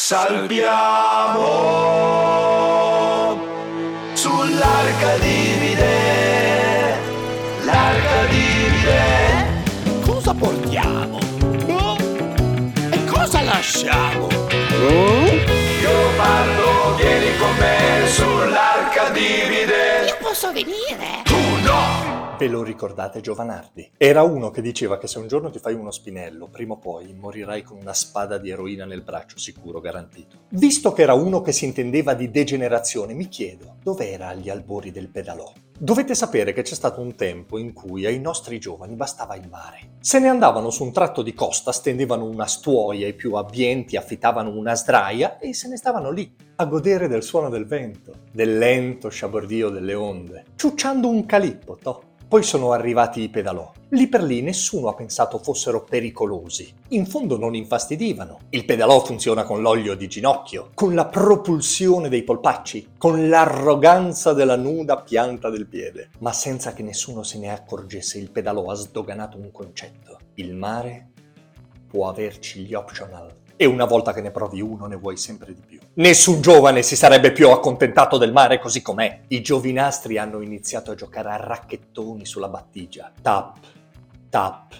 Salviamo sull'arca divide, l'arca divide. Cosa portiamo? E cosa lasciamo? Io parlo, vieni con me sull'arca divide. Io posso venire? Ve lo ricordate Giovanardi? Era uno che diceva che se un giorno ti fai uno spinello, prima o poi morirai con una spada di eroina nel braccio, sicuro, garantito. Visto che era uno che si intendeva di degenerazione, mi chiedo, dov'era agli albori del pedalò? Dovete sapere che c'è stato un tempo in cui ai nostri giovani bastava il mare. Se ne andavano su un tratto di costa, stendevano una stuoia, i più abbienti affittavano una sdraia e se ne stavano lì a godere del suono del vento, del lento sciabordio delle onde, ciucciando un calippo, toh. Poi sono arrivati i pedalò. Lì per lì nessuno ha pensato fossero pericolosi. In fondo non infastidivano. Il pedalò funziona con l'olio di ginocchio, con la propulsione dei polpacci, con l'arroganza della nuda pianta del piede. Ma senza che nessuno se ne accorgesse, il pedalò ha sdoganato un concetto. Il mare può averci gli optional e una volta che ne provi uno ne vuoi sempre di più. Nessun giovane si sarebbe più accontentato del mare così com'è. I giovinastri hanno iniziato a giocare a racchettoni sulla battigia. Tap, tap,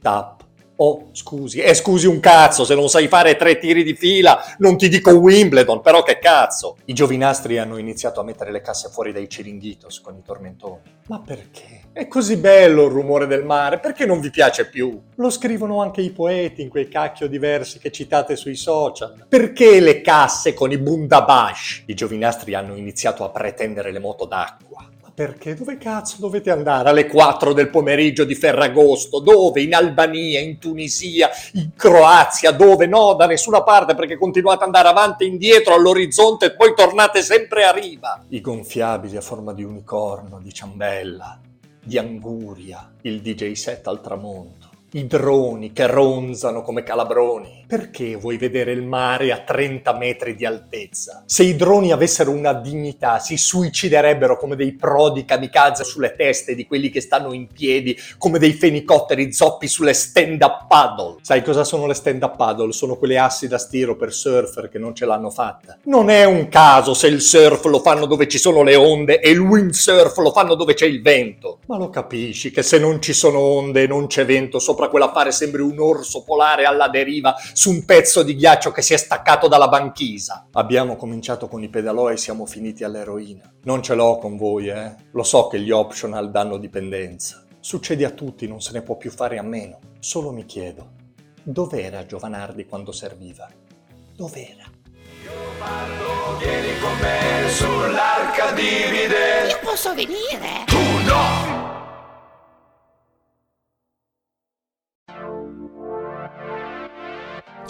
tap. Oh, scusi, eh scusi un cazzo, se non sai fare tre tiri di fila, non ti dico Wimbledon, però che cazzo. I giovinastri hanno iniziato a mettere le casse fuori dai ciringhitos con i tormentoni. Ma perché? È così bello il rumore del mare, perché non vi piace più? Lo scrivono anche i poeti in quei cacchio di versi che citate sui social. Perché le casse con i bundabash? I giovinastri hanno iniziato a pretendere le moto d'acqua. Perché? Dove cazzo dovete andare alle 4 del pomeriggio di Ferragosto? Dove? In Albania, in Tunisia, in Croazia? Dove? No, da nessuna parte perché continuate ad andare avanti e indietro all'orizzonte e poi tornate sempre a riva. I gonfiabili a forma di unicorno, di ciambella, di anguria, il DJ set al tramonto, i droni che ronzano come calabroni. Perché vuoi vedere il mare a 30 metri di altezza? Se i droni avessero una dignità, si suiciderebbero come dei prodi kamikaze sulle teste di quelli che stanno in piedi, come dei fenicotteri zoppi sulle stand-up paddle. Sai cosa sono le stand-up paddle? Sono quelle assi da stiro per surfer che non ce l'hanno fatta. Non è un caso se il surf lo fanno dove ci sono le onde e il windsurf lo fanno dove c'è il vento. Ma lo capisci che se non ci sono onde e non c'è vento, sopra quell'affare sembri un orso polare alla deriva su un pezzo di ghiaccio che si è staccato dalla banchisa. Abbiamo cominciato con i pedalò e siamo finiti all'eroina. Non ce l'ho con voi, eh. Lo so che gli optional danno dipendenza. Succede a tutti, non se ne può più fare a meno. Solo mi chiedo, dov'era Giovanardi quando serviva? Dov'era? Parlo, vieni con me sull'arca divide. Io posso venire? Tu no!